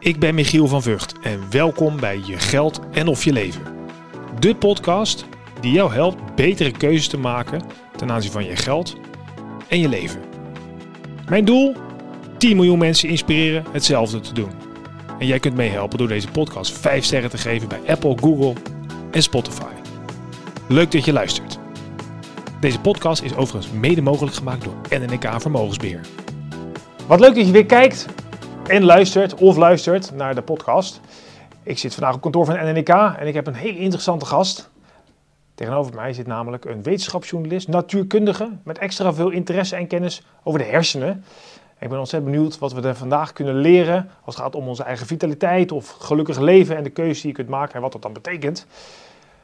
Ik ben Michiel van Vught en welkom bij Je Geld en of Je Leven. De podcast die jou helpt betere keuzes te maken ten aanzien van je geld en je leven. Mijn doel? 10 miljoen mensen inspireren hetzelfde te doen. En jij kunt meehelpen door deze podcast 5 sterren te geven bij Apple, Google en Spotify. Leuk dat je luistert. Deze podcast is overigens mede mogelijk gemaakt door NNK Vermogensbeheer. Wat leuk dat je weer kijkt en luistert of luistert naar de podcast. Ik zit vandaag op kantoor van NNK en ik heb een hele interessante gast. Tegenover mij zit namelijk een wetenschapsjournalist, natuurkundige met extra veel interesse en kennis over de hersenen. Ik ben ontzettend benieuwd wat we er vandaag kunnen leren als het gaat om onze eigen vitaliteit of gelukkig leven en de keuzes die je kunt maken en wat dat dan betekent.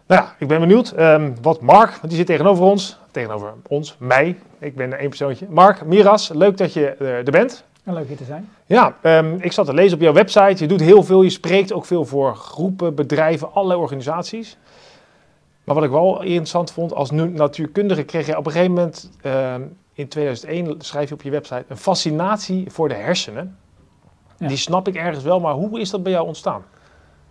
Nou ja, ik ben benieuwd um, wat Mark, want die zit tegenover ons, tegenover ons, mij, ik ben één persoontje. Mark, Miras, leuk dat je uh, er bent. En leuk hier te zijn. Ja, um, ik zat te lezen op jouw website. Je doet heel veel, je spreekt ook veel voor groepen, bedrijven, allerlei organisaties. Maar wat ik wel interessant vond, als natuurkundige kreeg je op een gegeven moment, uh, in 2001 schrijf je op je website, een fascinatie voor de hersenen. Ja. Die snap ik ergens wel, maar hoe is dat bij jou ontstaan?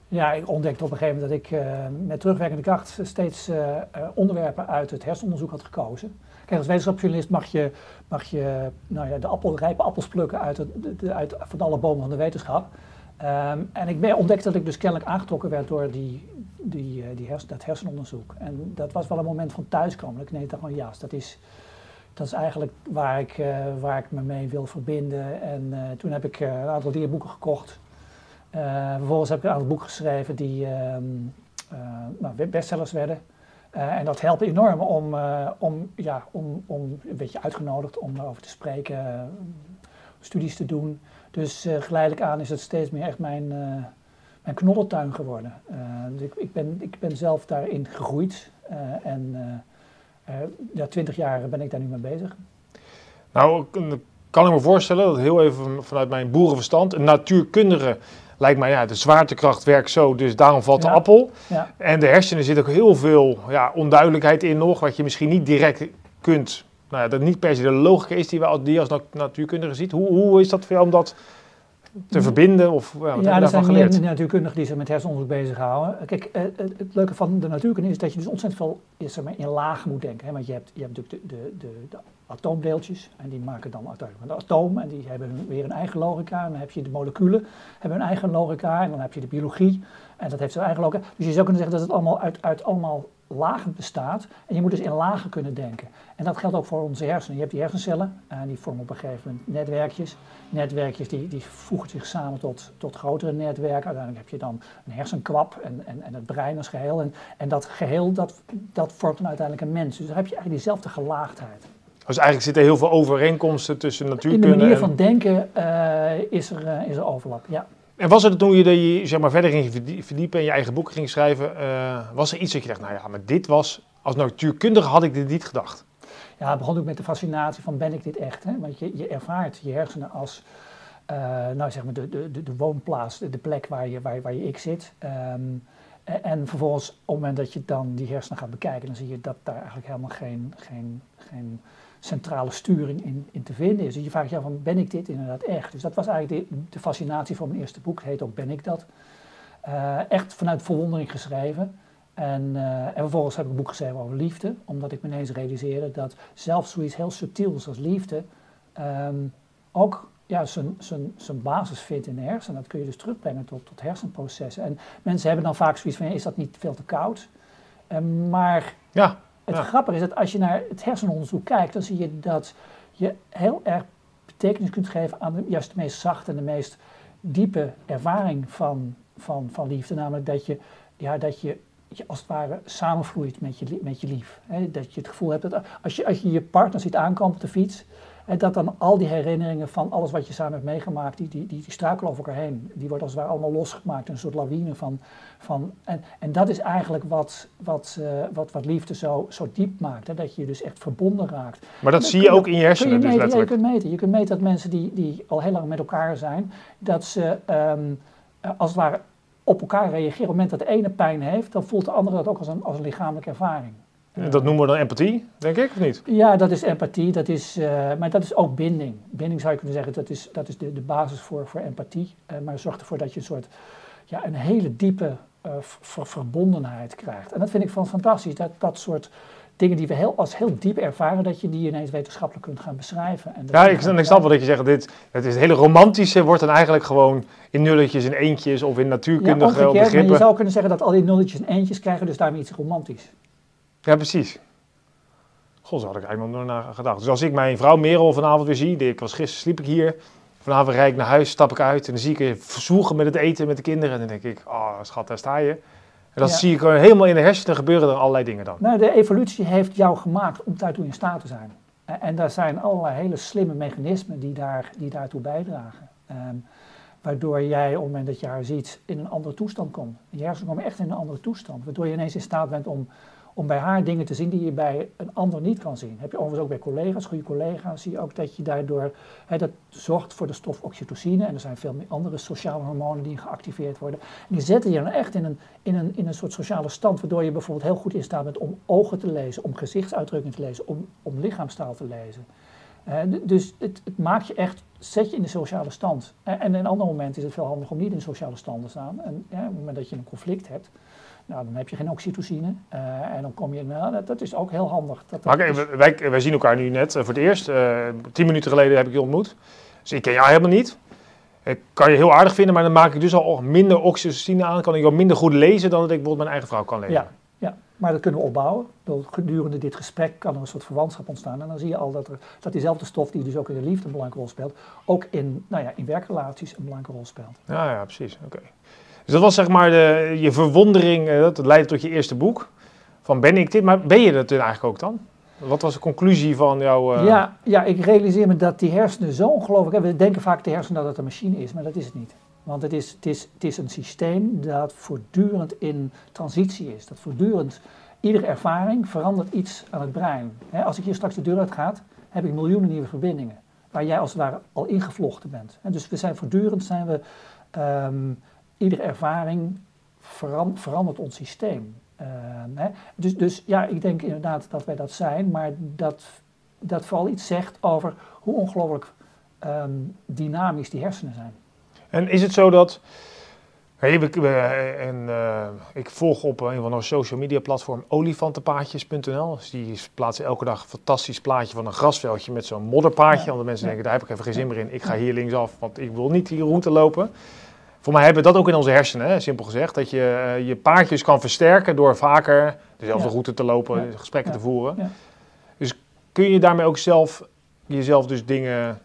Ja, ik ontdekte op een gegeven moment dat ik uh, met terugwerkende kracht steeds uh, onderwerpen uit het hersenonderzoek had gekozen. Als wetenschapsjournalist mag je, mag je nou ja, de appel, rijpe appels plukken uit, de, uit van alle bomen van de wetenschap. Um, en ik ontdekte dat ik dus kennelijk aangetrokken werd door die, die, uh, die hers, dat hersenonderzoek. En dat was wel een moment van thuiskomen. Ik dacht van ja, dat is, dat is eigenlijk waar ik, uh, waar ik me mee wil verbinden. En uh, toen heb ik een aantal leerboeken gekocht. vervolgens heb ik een aantal boeken geschreven die um, nou, bestsellers werden. Uh, en dat helpt enorm om, uh, om, ja, om, om een beetje uitgenodigd om daarover te spreken, uh, studies te doen. Dus geleidelijk aan is het steeds meer echt mijn, mijn geworden. dus ik, ik, ben, ik ben zelf daarin gegroeid en ja, twintig jaar ben ik daar nu mee bezig. Nou, kan ik me voorstellen, dat heel even vanuit mijn boerenverstand, een natuurkundige lijkt mij, ja, de zwaartekracht werkt zo, dus daarom valt de Ja. appel. Ja. En de hersenen zit ook heel veel ja, onduidelijkheid in nog, wat je misschien niet direct kunt, nou ja, dat niet per se de logica is die we als, die als nat- natuurkundige ziet. Hoe, hoe is dat voor jou om dat te verbinden? Of ja, wat Ja, er daarvan zijn geleerd? meer natuurkundigen die zich met hersenonderzoek bezighouden. Kijk, eh, het, het leuke van de natuurkunde is dat je dus ontzettend veel is, zeg maar, in lagen moet denken. Hè? Want je hebt, je hebt natuurlijk de, de, de, de atoomdeeltjes en die maken dan uiteindelijk een atoom en die hebben weer een eigen logica. En dan heb je de moleculen, hebben hun eigen logica en dan heb je de biologie en dat heeft zijn eigen logica. Dus je zou kunnen zeggen dat het allemaal uit, uit allemaal lagen bestaat en je moet dus in lagen kunnen denken. En dat geldt ook voor onze hersenen. Je hebt die hersencellen en die vormen op een gegeven moment netwerkjes. Netwerkjes die, die voegen zich samen tot, tot grotere netwerken. Uiteindelijk heb je dan een hersenkwap en, en, en het brein als geheel. En, en dat geheel dat, dat vormt dan uiteindelijk een mens. Dus dan heb je eigenlijk diezelfde gelaagdheid. Dus eigenlijk zitten heel veel overeenkomsten tussen In natuurkunde de manier en... van denken eh, is, er, eh, is er overlap. Ja. En was er toen je je, zeg maar, verder ging verdie- verdiepen en je eigen boeken ging schrijven, eh, was er iets dat je dacht, nou ja, maar dit was, als natuurkundige had ik dit niet gedacht. Ja, het begon ook met de fascinatie van ben ik dit echt? Hè? Want je, je ervaart je hersenen als eh, nou, zeg maar de, de, de, woonplaats, de, de plek waar je, waar, waar je ik zit. Ehm, en, en vervolgens, op het moment dat je dan die hersenen gaat bekijken, dan zie je dat daar eigenlijk helemaal geen, geen, geen centrale sturing in, in te vinden is. Dus je vraagt je af van, ben ik dit inderdaad echt? Dus dat was eigenlijk de, de fascinatie van mijn eerste boek, het heet ook Ben ik dat? Eh, echt vanuit verwondering geschreven. En, eh, en vervolgens heb ik een boek geschreven over liefde, omdat ik me ineens realiseerde dat zelfs zoiets heel subtiels als liefde ehm, ook ja, zijn, basis vindt in de hersenen. Dat kun je dus terugbrengen tot, tot hersenprocessen. En mensen hebben dan vaak zoiets van, is dat niet veel te koud? Eh, maar Ja, het Ja. grappige is dat als je naar het hersenonderzoek kijkt, dan zie je dat je heel erg betekenis kunt geven aan de, juist de meest zachte en de meest diepe ervaring van, van, van liefde. Namelijk dat je, ja, dat je, je als het ware samenvloeit met je, met je lief. Dat je het gevoel hebt dat als je als je, je partner ziet aankomen op de fiets, hè, dat dan al die herinneringen van alles wat je samen hebt meegemaakt, die, die, die, die struikelen over elkaar heen. Die wordt als het ware allemaal losgemaakt een soort lawine van. van en, en dat is eigenlijk wat, wat, eh, wat, wat liefde zo, zo diep maakt. Hè? Dat je je dus echt verbonden raakt. maar dat zie je ook in je kun hersenen je dus meten, ja, je letterlijk. kunt meten. Je kunt meten dat mensen die, die al heel lang met elkaar zijn, dat ze ehm, eh, als het ware op elkaar reageren. Op het moment dat de ene pijn heeft, dan voelt de andere dat ook als een, als een lichamelijke ervaring. Dat noemen we dan empathie, denk ik, of niet? Ja, dat is empathie, dat is, maar dat is ook binding. Binding zou je kunnen zeggen, dat is, dat is de, de basis voor, voor empathie. maar zorgt ervoor dat je een soort, ja, een hele diepe verbondenheid krijgt. En dat vind ik van fantastisch, dat dat soort dingen die we heel, als heel diep ervaren, dat je die ineens wetenschappelijk kunt gaan beschrijven. En ja, ik, ik snap wel dat je zegt, dit, het, is het hele romantische wordt dan eigenlijk gewoon in nulletjes en eentjes of in natuurkundige ja, begrippen. je zou kunnen zeggen dat al die nulletjes en eentjes krijgen dus daarmee iets romantisch. Ja, precies. God, zo had ik eigenlijk nog naar gedacht. Dus als ik mijn vrouw Merel vanavond weer zie, ik was gisteren sliep ik hier, vanavond rijd ik naar huis, stap ik uit en dan zie ik je verzoegen met het eten met de kinderen en dan denk ik, oh schat, daar sta je. En dat zie ik gewoon helemaal in de hersenen gebeuren er allerlei dingen dan. Nou, de evolutie heeft jou gemaakt om daartoe in staat te zijn. En daar zijn allerlei hele slimme mechanismen die, daar, die daartoe bijdragen. Um, waardoor jij op het moment dat je haar ziet in een andere toestand komt. Je hersenen komen echt in een andere toestand. Waardoor je ineens in staat bent om om bij haar dingen te zien die je bij een ander niet kan zien. Heb je overigens ook bij collega's, goede collega's, zie je ook dat je daardoor, hè, dat zorgt voor de stof oxytocine en er zijn veel meer andere sociale hormonen die geactiveerd worden. En die zetten je dan echt in een, in een, in een soort sociale stand, waardoor je bijvoorbeeld heel goed in staat bent om ogen te lezen, om gezichtsuitdrukking te lezen, om, om lichaamstaal te lezen. Dus het, het, maakt je echt, zet je in de sociale stand. en in een ander moment is het veel handig om niet in de sociale stand te staan. En op het moment dat je een conflict hebt, nou, dan heb je geen oxytocine. Uh, en dan kom je, nou, dat, is ook heel handig. Dat, wij, wij, zien elkaar nu net eh, voor het eerst. Uh, tien minuten geleden heb ik je ontmoet. Dus ik ken jou helemaal niet. Ik kan je heel aardig vinden, maar dan maak ik dus al minder oxytocine aan. Kan ik al minder goed lezen dan dat ik bijvoorbeeld mijn eigen vrouw kan lezen. Ja, ja. maar dat kunnen we opbouwen. Gedurende dit gesprek kan er een soort verwantschap ontstaan. En dan zie je al dat, er, dat diezelfde stof die dus ook in de liefde een belangrijke rol speelt, ook in, nou ja, in werkrelaties een belangrijke rol speelt. Ja, ja precies. Oké. Dus dat was zeg maar de, je verwondering, eh, dat leidde tot je eerste boek. Van ben ik dit? Maar ben je dat eigenlijk ook dan? Wat was de conclusie van jouw... Uh... Ja, ja, ik realiseer me dat die hersenen zo ongelooflijk... We denken vaak de hersenen dat het een machine is, maar dat is het niet. Want het is, het, is, het is een systeem dat voortdurend in transitie is. Dat voortdurend, iedere ervaring verandert iets aan het brein. als ik hier straks de deur uit ga, heb ik miljoenen nieuwe verbindingen. Waar jij als het ware al ingevlochten bent. dus we zijn voortdurend zijn we... Ehm, iedere ervaring verandert ons systeem. Ehm? Dus, dus ja, ik denk inderdaad dat wij dat zijn, maar dat, dat vooral iets zegt over hoe ongelooflijk ehm, dynamisch die hersenen zijn. En is het zo dat. ik, en, uh, ik volg op een van onze social media platform olifantenpaadjes.nl. Dus die plaatsen elke dag een fantastisch plaatje van een grasveldje met zo'n modderpaadje. Want de mensen denken, daar heb ik even geen zin meer in. Ik ga hier linksaf, want ik wil niet die route lopen. Voor mij hebben we dat ook in onze hersenen, hè, simpel gezegd. Dat je uh, je paardjes kan versterken door vaker dezelfde route te lopen, gesprekken te voeren. Dus kun je daarmee ook zelf jezelf dus dingen,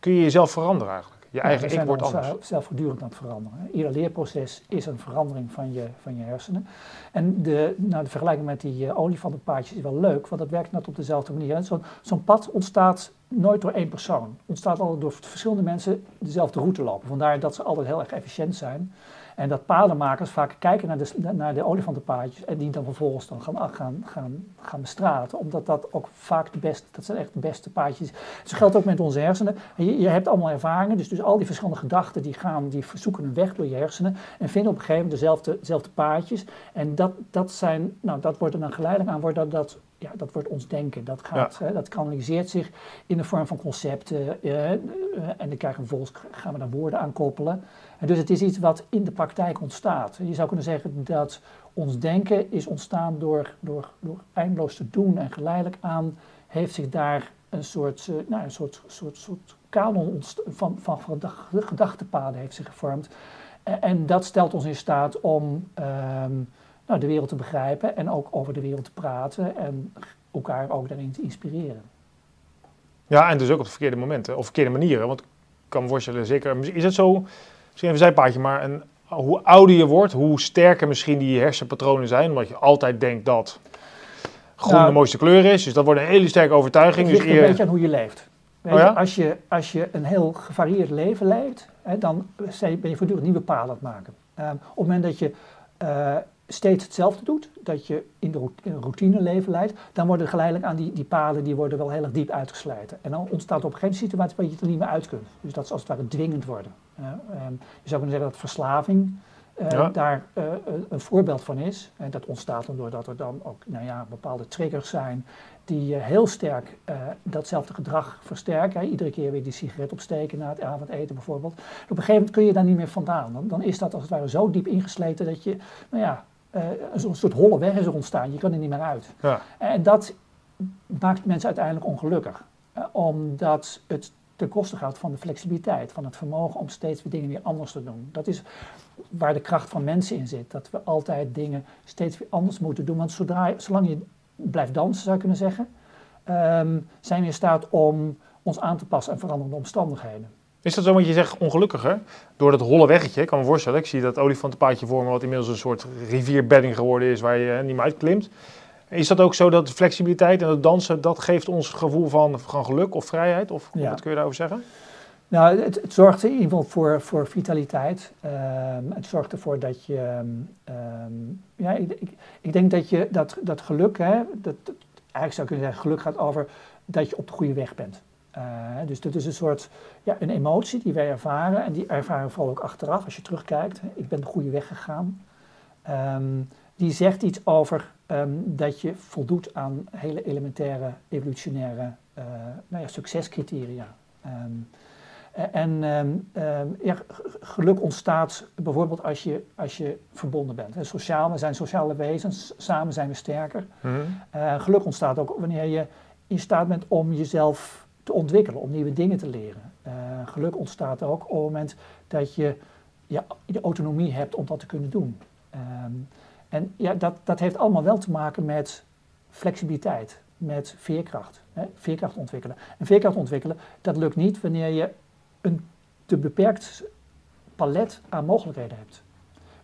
kun je jezelf veranderen eigenlijk? Je eigen ik wordt anders. zelf voortdurend aan het veranderen. Ieder leerproces is een verandering van je, van je hersenen. En de, nou, de vergelijking met die uh, olifantenpaadjes is wel leuk, want dat werkt net op dezelfde manier. Zo'n zo'n pad ontstaat nooit door één persoon. Ontstaat altijd door verschillende mensen dezelfde route lopen. Vandaar dat ze altijd heel erg efficiënt zijn. En dat padenmakers vaak kijken naar de, naar de olifantenpaadjes en die dan vervolgens dan gaan, gaan, gaan, gaan bestraten. Omdat dat ook vaak de beste, dat zijn echt de beste paadjes. Dus geldt ook met onze hersenen. Je, je, hebt allemaal ervaringen, dus, dus al die verschillende gedachten die gaan, die zoeken een weg door je hersenen en vinden op een gegeven moment dezelfde, dezelfde paadjes. En dat, dat zijn, nou dat wordt er dan geleidelijk aan, wordt dat, dat ja, dat wordt ons denken. Dat, gaat, hè, dat kanaliseert zich in de vorm van concepten. Uh, en dan krijgen we vervolgens gaan we daar woorden aan koppelen. En dus het is iets wat in de praktijk ontstaat. Je zou kunnen zeggen dat ons denken is ontstaan door, door, door eindeloos te doen. En geleidelijk aan heeft zich daar een soort, nou, een soort, soort, soort kanon van, van, van gedachtepaden heeft zich gevormd. En, en, dat stelt ons in staat om... Ehm, nou, de wereld te begrijpen en ook over de wereld te praten en elkaar ook daarin te inspireren. Ja, en dus ook op de verkeerde momenten of verkeerde manieren. Want ik kan me voorstellen, zeker, is het zo, misschien even een zijpaadje, maar een, hoe ouder je wordt, hoe sterker misschien die hersenpatronen zijn. Omdat je altijd denkt dat groen nou, de mooiste kleur is. Dus dat wordt een hele sterke overtuiging. Het dus ligt een beetje aan hoe je leeft. oh ja? als, je, als je een heel gevarieerd leven leidt, hè, dan ben je voortdurend nieuwe paden aan het maken. Uh, op het moment dat je uh, steeds hetzelfde doet, dat je in de routine leven leidt, dan worden geleidelijk aan die, die paden die worden wel heel erg diep uitgeslijten. En dan ontstaat op een gegeven moment situatie waar je er niet meer uit kunt. Dus dat is als het ware dwingend worden. Uh, je zou kunnen zeggen dat verslaving uh, daar uh, een voorbeeld van is. En dat ontstaat dan doordat er dan ook nou ja, bepaalde triggers zijn die heel sterk datzelfde gedrag versterken. Iedere keer weer die sigaret opsteken na het avondeten bijvoorbeeld. Op een gegeven moment kun je daar niet meer vandaan. Dan, dan is dat als het ware zo diep ingesleten dat je, nou ja, een soort holle weg is er ontstaan. Je kan er niet meer uit. Ja. En dat maakt mensen uiteindelijk ongelukkig. omdat het ten koste gaat van de flexibiliteit, van het vermogen om steeds weer dingen weer anders te doen. Dat is waar de kracht van mensen in zit. Dat we altijd dingen steeds weer anders moeten doen. Want zodra, zolang je blijft dansen, zou je kunnen zeggen, um, zijn we in staat om ons aan te passen aan veranderende omstandigheden. Is dat zo wat je zegt ongelukkiger? Door dat holle weggetje, ik kan me voorstellen, ik zie dat olifantenpaadje voor me, wat inmiddels een soort rivierbedding geworden is waar je niet meer uitklimt. Is dat ook zo dat flexibiliteit en het dansen, dat geeft ons gevoel van, van geluk of vrijheid? Of wat kun je daarover zeggen? Nou, het, het, zorgt in ieder geval voor, voor vitaliteit. Um, het zorgt ervoor dat je, um, ja, ik, ik, ik, denk dat je dat, dat geluk, hè, dat, eigenlijk zou je kunnen zeggen, geluk gaat over dat je op de goede weg bent. Uh, dus dat is een soort, ja, een emotie die wij ervaren en die ervaren we vooral ook achteraf als je terugkijkt. Ik ben de goede weg gegaan. Um, die zegt iets over um, dat je voldoet aan hele elementaire evolutionaire uh, nou ja, succescriteria. Um, en um, ja, geluk ontstaat bijvoorbeeld als je, als je verbonden bent. sociaal, we zijn sociale wezens, samen zijn we sterker. Mm uh, geluk ontstaat ook wanneer je in staat bent om jezelf te ontwikkelen, om nieuwe dingen te leren. Uh, geluk ontstaat ook op het moment dat je ja, de autonomie hebt om dat te kunnen doen. Um, en ja, dat, dat heeft allemaal wel te maken met flexibiliteit, met veerkracht. Hè, veerkracht ontwikkelen. En veerkracht ontwikkelen, dat lukt niet wanneer je een te beperkt palet aan mogelijkheden hebt.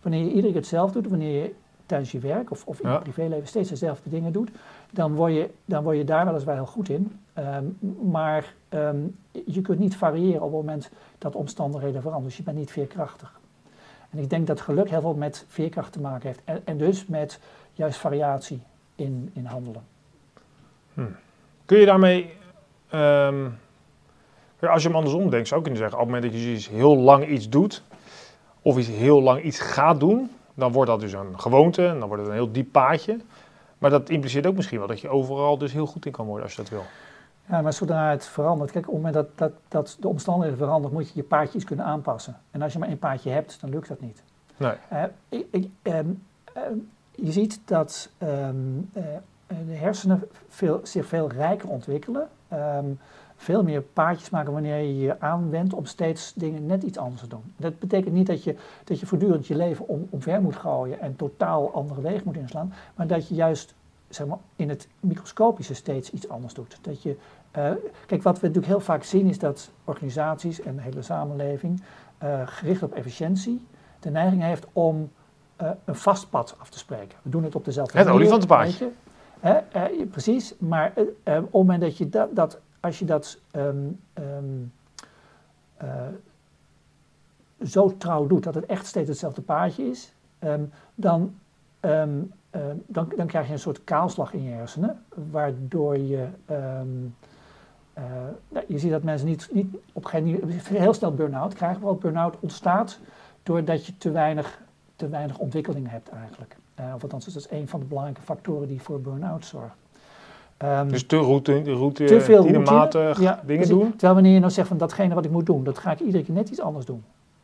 Wanneer je iedere keer hetzelfde doet, wanneer je tijdens je werk of, of in je privéleven steeds dezelfde dingen doet, dan word je, dan word je daar weliswaar heel goed in. Ehm, maar ehm, je kunt niet variëren op het moment dat omstandigheden veranderen. Dus je bent niet veerkrachtig. En ik denk dat geluk heel veel met veerkracht te maken heeft. En, en dus met juist variatie in, in handelen. Hm. Kun je daarmee, um, als je hem andersom denkt, zou ik kunnen zeggen, op het moment dat je iets heel lang iets doet, of iets heel lang iets gaat doen, dan wordt dat dus een gewoonte en dan wordt het een heel diep paadje. Maar dat impliceert ook misschien wel dat je overal dus heel goed in kan worden als je dat wil. Ja, maar zodra het verandert, kijk, op het moment dat, dat, dat de omstandigheden veranderen, moet je je paardje iets kunnen aanpassen. En als je maar één paardje hebt, dan lukt dat niet. Nee. Uh, ik, ik, um, je ziet dat um, uh, de hersenen veel, zich veel rijker ontwikkelen. Um, veel meer paardjes maken wanneer je je aanwendt om steeds dingen net iets anders te doen. Dat betekent niet dat je, dat je voortdurend je leven om, omver moet gooien en totaal andere wegen moet inslaan, maar dat je juist zeg maar, in het microscopische steeds iets anders doet. Dat je, uh, kijk, wat we natuurlijk heel vaak zien is dat organisaties en de hele samenleving uh, gericht op efficiënti de neiging heeft om uh, een vast pad af te spreken. We doen het op dezelfde manier. Het olifantenpaadje. precies, maar op het moment dat je dat, dat als je dat um, um, zo trouw doet dat het echt steeds hetzelfde paadje is, um, dan Ehm, dan, dan krijg je een soort kaalslag in je hersenen, waardoor je. Uh, nou, je ziet dat mensen niet, niet op geen heel snel burn-out krijgen, want burn-out ontstaat doordat je te weinig, te weinig ontwikkeling hebt eigenlijk. Uh, of althans, dat is een van de belangrijke factoren die voor burn-out zorgen. Um, dus te route, route te veel routine, ja, dingen doen? Terwijl wanneer je nou zegt van datgene wat ik moet doen, dat ga ik iedere keer net iets anders doen.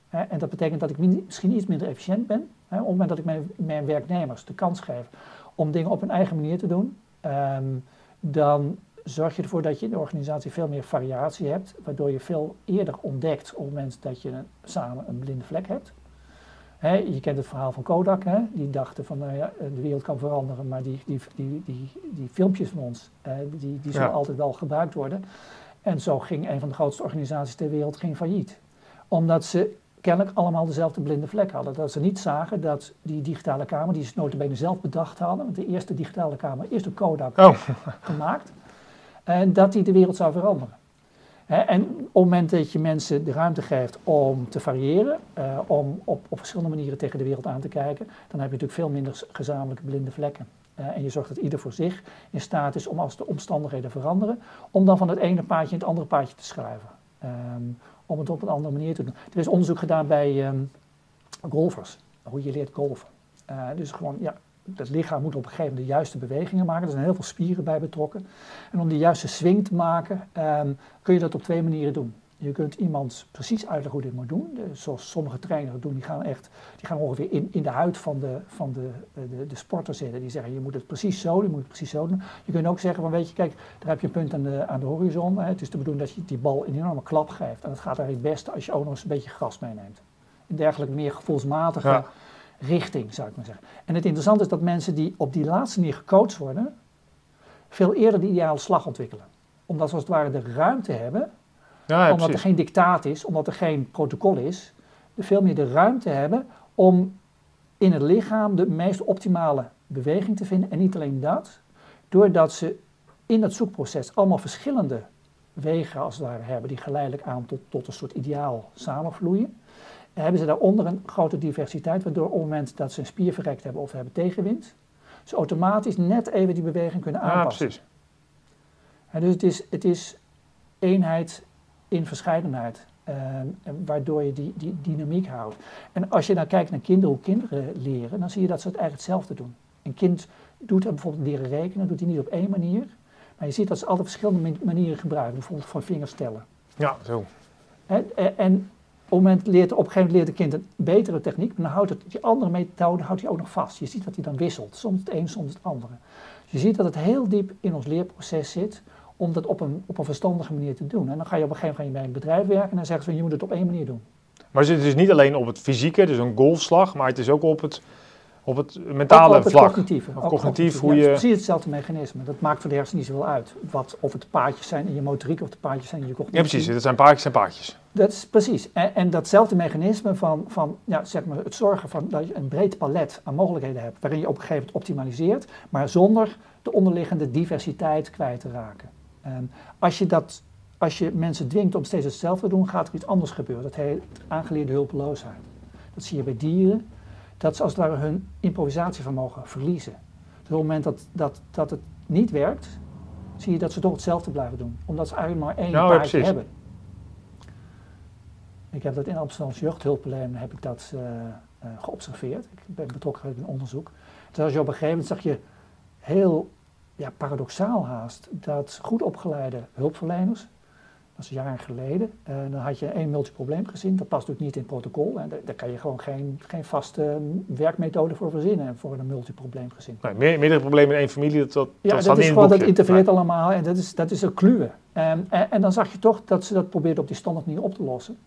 en dat betekent dat ik misschien iets minder efficiënt ben, op het moment dat ik mijn, mijn, werknemers de kans geef om dingen op hun eigen manier te doen, ehm, dan zorg je ervoor dat je in de organisatie veel meer variatie hebt, waardoor je veel eerder ontdekt op het moment dat je samen een blinde vlek hebt. Je kent het verhaal van Kodak, die dachten van nou ja, de wereld kan veranderen, maar die, die, die, die, die filmpjes van ons, die, die zullen altijd wel gebruikt worden. En zo ging een van de grootste organisaties ter wereld ging failliet. Omdat ze kennelijk allemaal dezelfde blinde vlek hadden. Dat ze niet zagen dat die digitale kamer, die ze notabene zelf bedacht hadden, want de eerste digitale kamer is door Kodak oh. gemaakt, en dat die de wereld zou veranderen. En op het moment dat je mensen de ruimte geeft om te variëren, uh, om op, op verschillende manieren tegen de wereld aan te kijken, dan heb je natuurlijk veel minder gezamenlijke blinde vlekken. Uh, en je zorgt dat ieder voor zich in staat is om als de omstandigheden veranderen, om dan van het ene paadje in het andere paadje te schuiven. Um, om het op een andere manier te doen. Er is onderzoek gedaan bij um, golfers. hoe je leert golfen. Uh, dus gewoon, ja, het lichaam moet op een gegeven moment de juiste bewegingen maken. Er zijn heel veel spieren bij betrokken. En om die juiste swing te maken, um, kun je dat op twee manieren doen. Je kunt iemand precies uitleggen hoe dit moet doen. zoals sommige trainers doen, die gaan echt die gaan ongeveer in, in de huid van, de, van de, de, de sporter zitten. Die zeggen, je moet het precies zo, je moet het precies zo doen. Je kunt ook zeggen, van, weet je, kijk, daar heb je een punt aan de, aan de horizon. Hè. Het is de bedoeling dat je die bal een enorme klap geeft. En dat gaat eigenlijk best als je ook nog eens een beetje gras meeneemt. Een dergelijke meer gevoelsmatige richting, zou ik maar zeggen. En het interessante is dat mensen die op die laatste manier gecoacht worden, veel eerder de ideale slag ontwikkelen. Omdat ze als het ware de ruimte hebben ja, omdat er geen dictaat is, omdat er geen protocol is, veel meer de ruimte hebben om in het lichaam de meest optimale beweging te vinden. En niet alleen dat, doordat ze in dat zoekproces allemaal verschillende wegen als het ware hebben, die geleidelijk aan tot, tot een soort ideaal samenvloeien. Hebben ze daaronder een grote diversiteit, waardoor op het moment dat ze een spier verrekt hebben of hebben tegenwind, ze automatisch net even die beweging kunnen aanpassen. Ja, precies. En dus het is, het is eenheid in verscheidenheid. Ehm, waardoor je die, die dynamiek houdt. En als je nou kijkt naar kinderen, hoe kinderen leren, dan zie je dat ze het eigenlijk hetzelfde doen. Een kind doet bijvoorbeeld leren rekenen, doet hij niet op één manier. Maar je ziet dat ze altijd verschillende manieren gebruiken, bijvoorbeeld van vingers tellen. Ja, zo. En, en op moment leert, op een gegeven moment leert het kind een betere techniek, maar dan houdt het, die andere methode houdt hij ook nog vast. Je ziet dat hij dan wisselt, soms het een, soms het andere. Dus je ziet dat het heel diep in ons leerproces zit, om dat op een, op een verstandige manier te doen. En dan ga je op een gegeven moment bij een bedrijf werken en dan zeggen ze je moet het op één manier doen. Maar het is dus niet alleen op het fysieke, dus een golfslag, maar het is ook op het, op het mentale op het vlak. Cognitieve, of cognitief, hoe je... Ja, precies hetzelfde mechanisme. Dat maakt voor de hersenen niet zoveel uit. Wat, of het paadjes zijn in je motoriek of de paadjes zijn in je cognitie. Ja, precies. Het zijn paadjes en paadjes. Dat is precies. En, en, datzelfde mechanisme van, van ja, zeg maar het zorgen van dat je een breed palet aan mogelijkheden hebt, waarin je op een gegeven moment optimaliseert, maar zonder de onderliggende diversiteit kwijt te raken. Ehm, als, je dat, als je mensen dwingt om steeds hetzelfde te doen, gaat er iets anders gebeuren. Dat heet aangeleerde hulpeloosheid. Dat zie je bij dieren, dat ze als het ware hun improvisatievermogen verliezen. Dus op het moment dat, dat, dat het niet werkt, zie je dat ze toch hetzelfde blijven doen. Omdat ze eigenlijk maar één nou, paardje hebben. Ik heb dat in Amsterdamse jeugdhulpverlening heb ik dat uh, uh, geobserveerd. Ik ben betrokken geweest in een onderzoek. Dus als je op een gegeven moment zag je heel ja, paradoxaal haast dat goed opgeleide hulpverleners, dat is jaren geleden, uh, dan had je één multiprobleemgezin, dat past natuurlijk niet in het protocol. En daar, kan je gewoon geen, geen vaste werkmethode voor verzinnen voor een multiprobleemgezin. Nee, meer, meerdere problemen in één familie, dat, dat, ja, dat, is gewoon, dat interfereert allemaal en dat is, dat is een kluwe. En, en, en, dan zag je toch dat ze dat probeerden op die standaard manier op te lossen.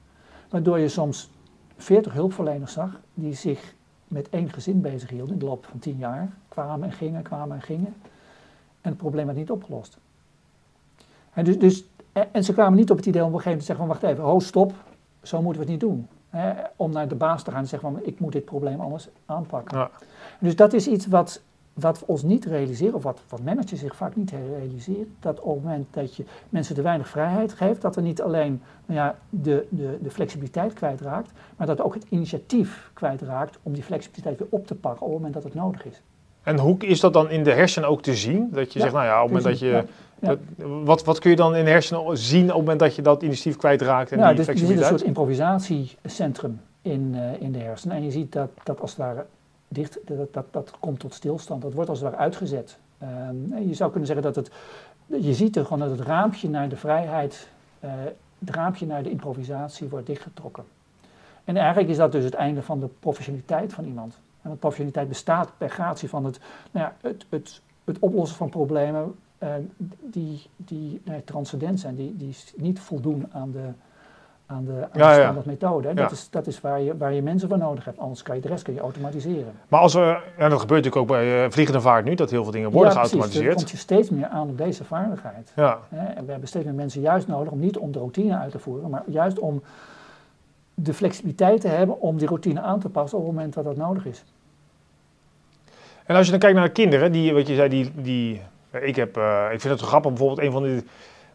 Waardoor je soms 40 hulpverleners zag die zich met één gezin bezighielden in de loop van 10 jaar. Kwamen en gingen, kwamen en gingen. En het probleem werd niet opgelost. En, dus, dus, en ze kwamen niet op het idee om op een gegeven moment te zeggen van wacht even, ho stop, zo moeten we het niet doen. om naar de baas te gaan en zeggen van ik moet dit probleem anders aanpakken. Ja. Dus dat is iets wat, wat we ons niet realiseren, of wat, wat managers zich vaak niet realiseren, dat op het moment dat je mensen te weinig vrijheid geeft, dat er niet alleen nou ja, de, de, de flexibiliteit kwijtraakt, maar dat ook het initiatief kwijtraakt om die flexibiliteit weer op te pakken op het moment dat het nodig is. En hoe is dat dan in de hersenen ook te zien? Dat je zegt, nou ja, op het moment dat je... wat, wat kun je dan in de hersenen zien op het moment dat je dat initiatief kwijtraakt en nou, die dus? Je ziet een soort improvisatiecentrum in, uh, in de hersenen. En je ziet dat, dat als het ware dicht, dat, dat, dat komt tot stilstand. Dat wordt als het ware uitgezet. Um, je zou kunnen zeggen dat het... Je ziet er gewoon dat het raampje naar de vrijheid, uh, het raampje naar de improvisatie wordt dichtgetrokken. En eigenlijk is dat dus het einde van de professionaliteit van iemand. En want professionaliteit bestaat per gratie van het, nou ja, het, het, het oplossen van problemen uh, die, die nee, transcendent zijn, die, die niet voldoen aan de, aan de, aan ja, de standaardmethode. Ja. Dat, is, dat is waar je, waar je mensen voor nodig hebt, anders kan je de rest kun je automatiseren. Maar als we, en dat gebeurt natuurlijk ook bij uh, vliegende vaart nu, dat heel veel dingen worden geautomatiseerd. Ja, komt je steeds meer aan op deze vaardigheid. Ja. En we hebben steeds meer mensen juist nodig om niet om de routine uit te voeren, maar juist om de flexibiliteit te hebben om die routine aan te passen op het moment dat dat nodig is. En als je dan kijkt naar de kinderen, die, wat je zei, die, die ik, heb, uh, ik vind het zo grappig, bijvoorbeeld een van die,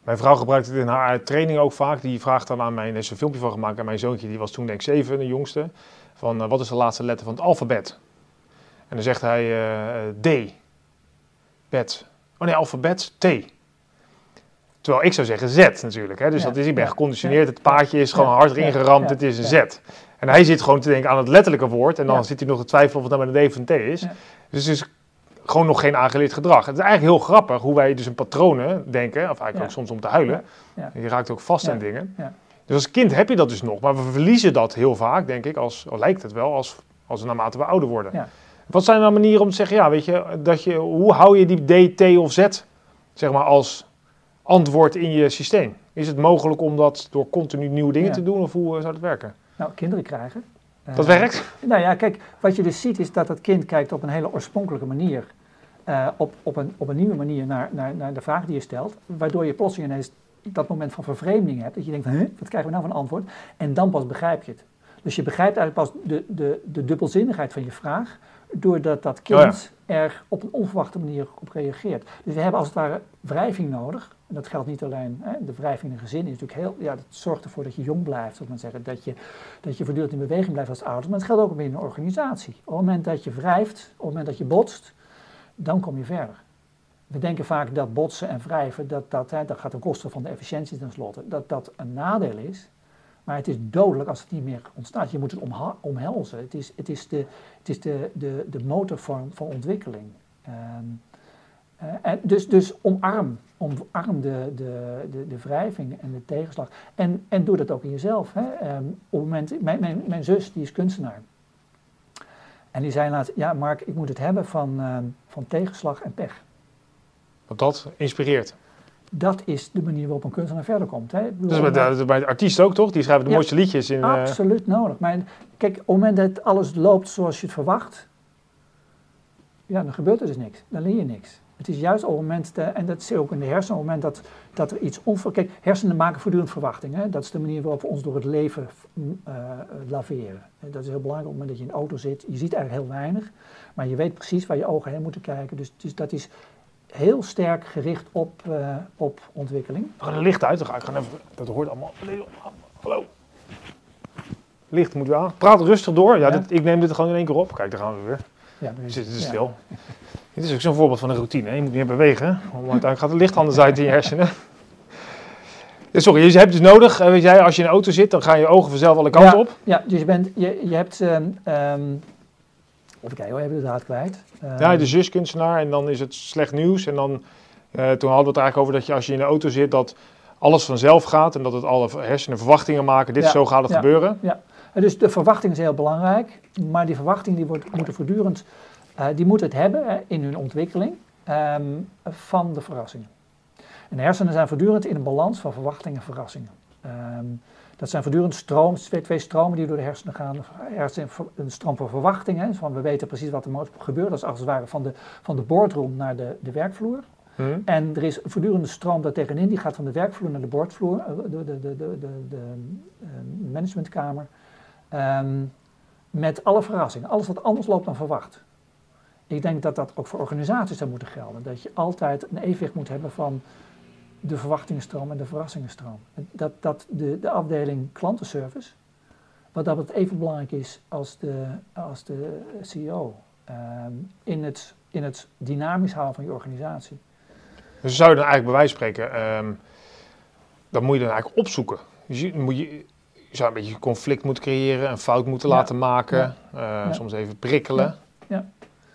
mijn vrouw gebruikt het in haar training ook vaak, die vraagt dan aan mij, er is een filmpje van gemaakt aan mijn zoontje, die was toen denk ik zeven, de jongste, van uh, wat is de laatste letter van het alfabet? En dan zegt hij uh, D, bed, oh nee, alfabet, T. Terwijl ik zou zeggen Z natuurlijk. Hè? Dus dat is, ik ben geconditioneerd. Het paadje is gewoon hard ingeramd. Het is een Z. En hij zit gewoon te denken aan het letterlijke woord. En dan zit hij nog te twijfelen of het nou met een D of een T is. Dus het is gewoon nog geen aangeleerd gedrag. Het is eigenlijk heel grappig hoe wij dus in patronen denken. Of eigenlijk ook soms om te huilen. Je raakt ook vast aan dingen. Ja. Dus als kind heb je dat dus nog. Maar we verliezen dat heel vaak, denk ik. Als, al lijkt het wel, als, als we naarmate we ouder worden. Ja. Wat zijn dan manieren om te zeggen, ja, weet je, dat je, hoe hou je die D, T of Z, zeg maar, als antwoord in je systeem? Is het mogelijk om dat door continu nieuwe dingen Ja. te doen of hoe eh, zou dat werken? Nou, kinderen krijgen. Dat Eh, werkt? Nou ja, kijk, wat je dus ziet is dat het kind kijkt op een hele oorspronkelijke manier. eh, op, op, een, op een nieuwe manier naar, naar, naar de vraag die je stelt. Waardoor je plotseling ineens dat moment van vervreemding hebt. Dat je denkt, huh, wat krijgen we nou van antwoord? En dan pas begrijp je het. Dus je begrijpt eigenlijk pas de, de, de dubbelzinnigheid van je vraag. Doordat dat kind er op een onverwachte manier op reageert. Dus we hebben als het ware wrijving nodig. En dat geldt niet alleen, hè, de wrijving in een gezin is natuurlijk heel, ja, dat zorgt ervoor dat je jong blijft, maar zeggen. Dat je, dat je voortdurend in beweging blijft als ouder. Maar het geldt ook binnen een organisatie. Op het moment dat je wrijft, op het moment dat je botst, dan kom je verder. We denken vaak dat botsen en wrijven, dat, dat, hè, dat gaat ten koste van de efficiëntie tenslotte, dat dat een nadeel is. Maar het is dodelijk als het niet meer ontstaat. Je moet het omhelzen. Het is, het is, de, het is de, de, de motorvorm van ontwikkeling. Ehm, eh, en dus, dus omarm, omarm de, de, de, de wrijving en de tegenslag. En, en doe dat ook in jezelf. Hè. Ehm, op het moment, mijn, mijn, mijn zus die is kunstenaar. En die zei laatst, ja Mark, ik moet het hebben van, ehm, van tegenslag en pech. Want dat inspireert. Dat is de manier waarop een kunstenaar verder komt. Hè. Bedoel, Dat is bij de, bij de artiesten ook, toch? Die schrijven de Ja. mooiste liedjes in... eh, Absoluut nodig. Maar kijk, op het moment dat alles loopt zoals je het verwacht, ja, dan gebeurt er dus niks. Dan leer je niks. Het is juist op het moment, en dat zie je ook in de hersenen, op het moment dat, dat er iets onver... Kijk, hersenen maken voortdurend verwachtingen. Dat is de manier waarop we ons door het leven eh, laveren. En dat is heel belangrijk op het moment dat je in een auto zit. Je ziet eigenlijk heel weinig, maar je weet precies waar je ogen heen moeten kijken. Dus, dus dat is heel sterk gericht op, eh, op ontwikkeling. We gaan er licht uit, dan ga ik gewoon even... Dat hoort allemaal... Hallo. Licht moet weer aan. Praat rustig door. Ja, Ja. dit- ik neem dit gewoon in één keer op. Kijk, daar gaan we weer. Ja, Je zit te ja. stil. Dit is ook zo'n voorbeeld van een routine. hè. Je moet niet meer bewegen. Want uiteindelijk gaat het licht anders uit in je hersenen. Ja, sorry, je hebt dus nodig, eh, weet jij, als je in een auto zit, dan gaan je ogen vanzelf alle kanten op. Ja, dus je, bent, je, je hebt. ehm ehm, even kijken, hoor, even de draad kwijt. Ehm, Ja, de zus kunstenaar en dan is het slecht nieuws. En dan, eh, toen hadden we het eigenlijk over dat je als je in de auto zit, dat alles vanzelf gaat. En dat het alle hersenen verwachtingen maken. Dit, Ja, zo gaat het ja. gebeuren. En Dus de verwachting is heel belangrijk, maar die verwachting die wordt, moeten voortdurend, eh, die moeten het hebben in hun ontwikkeling ehm, van de verrassingen. En de hersenen zijn voortdurend in een balans van verwachtingen en verrassingen. Ehm, dat zijn voortdurend stroom, twee, twee stromen die door de hersenen gaan. Hersenen, een stroom van verwachtingen, van we weten precies wat er moet gebeuren. Dat is als het ware van de, van de boardroom naar de, de werkvloer. Hm? En er is een voortdurende stroom daartegenin, die gaat van de werkvloer naar de bordvloer, eh, de, de, de, de, de, de eh, managementkamer. Ehm, met alle verrassingen, alles wat anders loopt dan verwacht. Ik denk dat dat ook voor organisaties zou moeten gelden. Dat je altijd een evenwicht moet hebben van de verwachtingenstroom en de verrassingenstroom. Dat, dat de, de afdeling klantenservice, wat dat even belangrijk is als de, als de CEO. ehm, in, het, in het dynamisch houden van je organisatie. Dus zou je eigenlijk bij wijze spreken, ehm, dan moet je dan eigenlijk opzoeken. Je, moet je, je zou een beetje conflict moeten creëren, een fout moeten Ja. laten maken, Ja. eh, soms even prikkelen. Ja.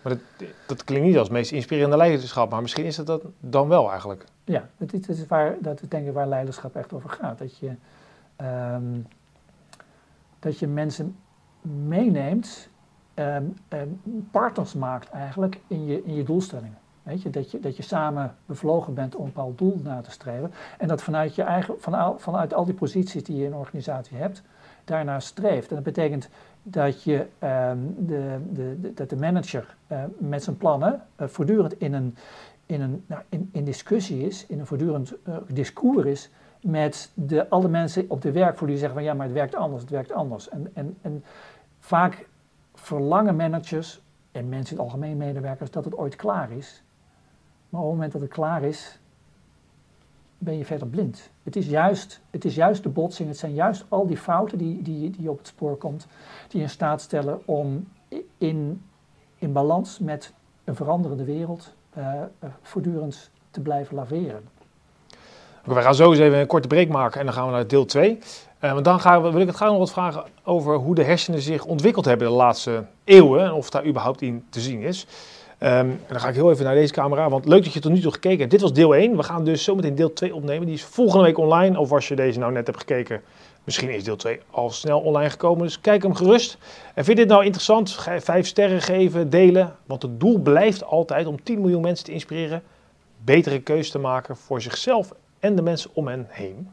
Maar dat, dat klinkt niet als het meest inspirerende leiderschap, maar misschien is dat, dat dan wel eigenlijk. Ja, dat is, dat is waar, dat is denk ik waar leiderschap echt over gaat. Dat je, ehm, dat je mensen meeneemt, ehm, partners maakt eigenlijk in je, in je doelstellingen. Weet je, dat, je, dat je samen bevlogen bent om een bepaald doel na te streven. En dat vanuit, je eigen, vanuit, vanuit al die posities die je in een organisatie hebt, daarnaar streeft. En dat betekent dat, je, ehm, de, de, dat de manager eh, met zijn plannen eh, voortdurend in een, in een nou, in, in discussie is, in een voortdurend eh, discours is met de, alle mensen op de werkvloer die zeggen van ja, maar het werkt anders, het werkt anders. En, en, en vaak verlangen managers en mensen in het algemeen medewerkers dat het ooit klaar is. Maar op het moment dat het klaar is, ben je verder blind. Het is juist, het is juist de botsing, het zijn juist al die fouten die, die, die op het spoor komt, die in staat stellen om in, in balans met een veranderende wereld eh, eh, voortdurend te blijven laveren. Oké, we gaan zo eens even een korte break maken en dan gaan we naar deel 2. Uh, want dan gaan we, wil ik het graag nog wat vragen over hoe de hersenen zich ontwikkeld hebben de laatste eeuwen. En of daar überhaupt in te zien is. Um, en dan ga ik heel even naar deze camera, want leuk dat je tot nu toe gekeken hebt. Dit was deel 1. We gaan dus zometeen deel 2 opnemen. Die is volgende week online. Of als je deze nou net hebt gekeken, misschien is deel 2 al snel online gekomen. Dus kijk hem gerust. En vind je dit nou interessant? Vijf sterren geven, delen. Want het doel blijft altijd om 10 miljoen mensen te inspireren. Betere keuzes te maken voor zichzelf en de mensen om hen heen.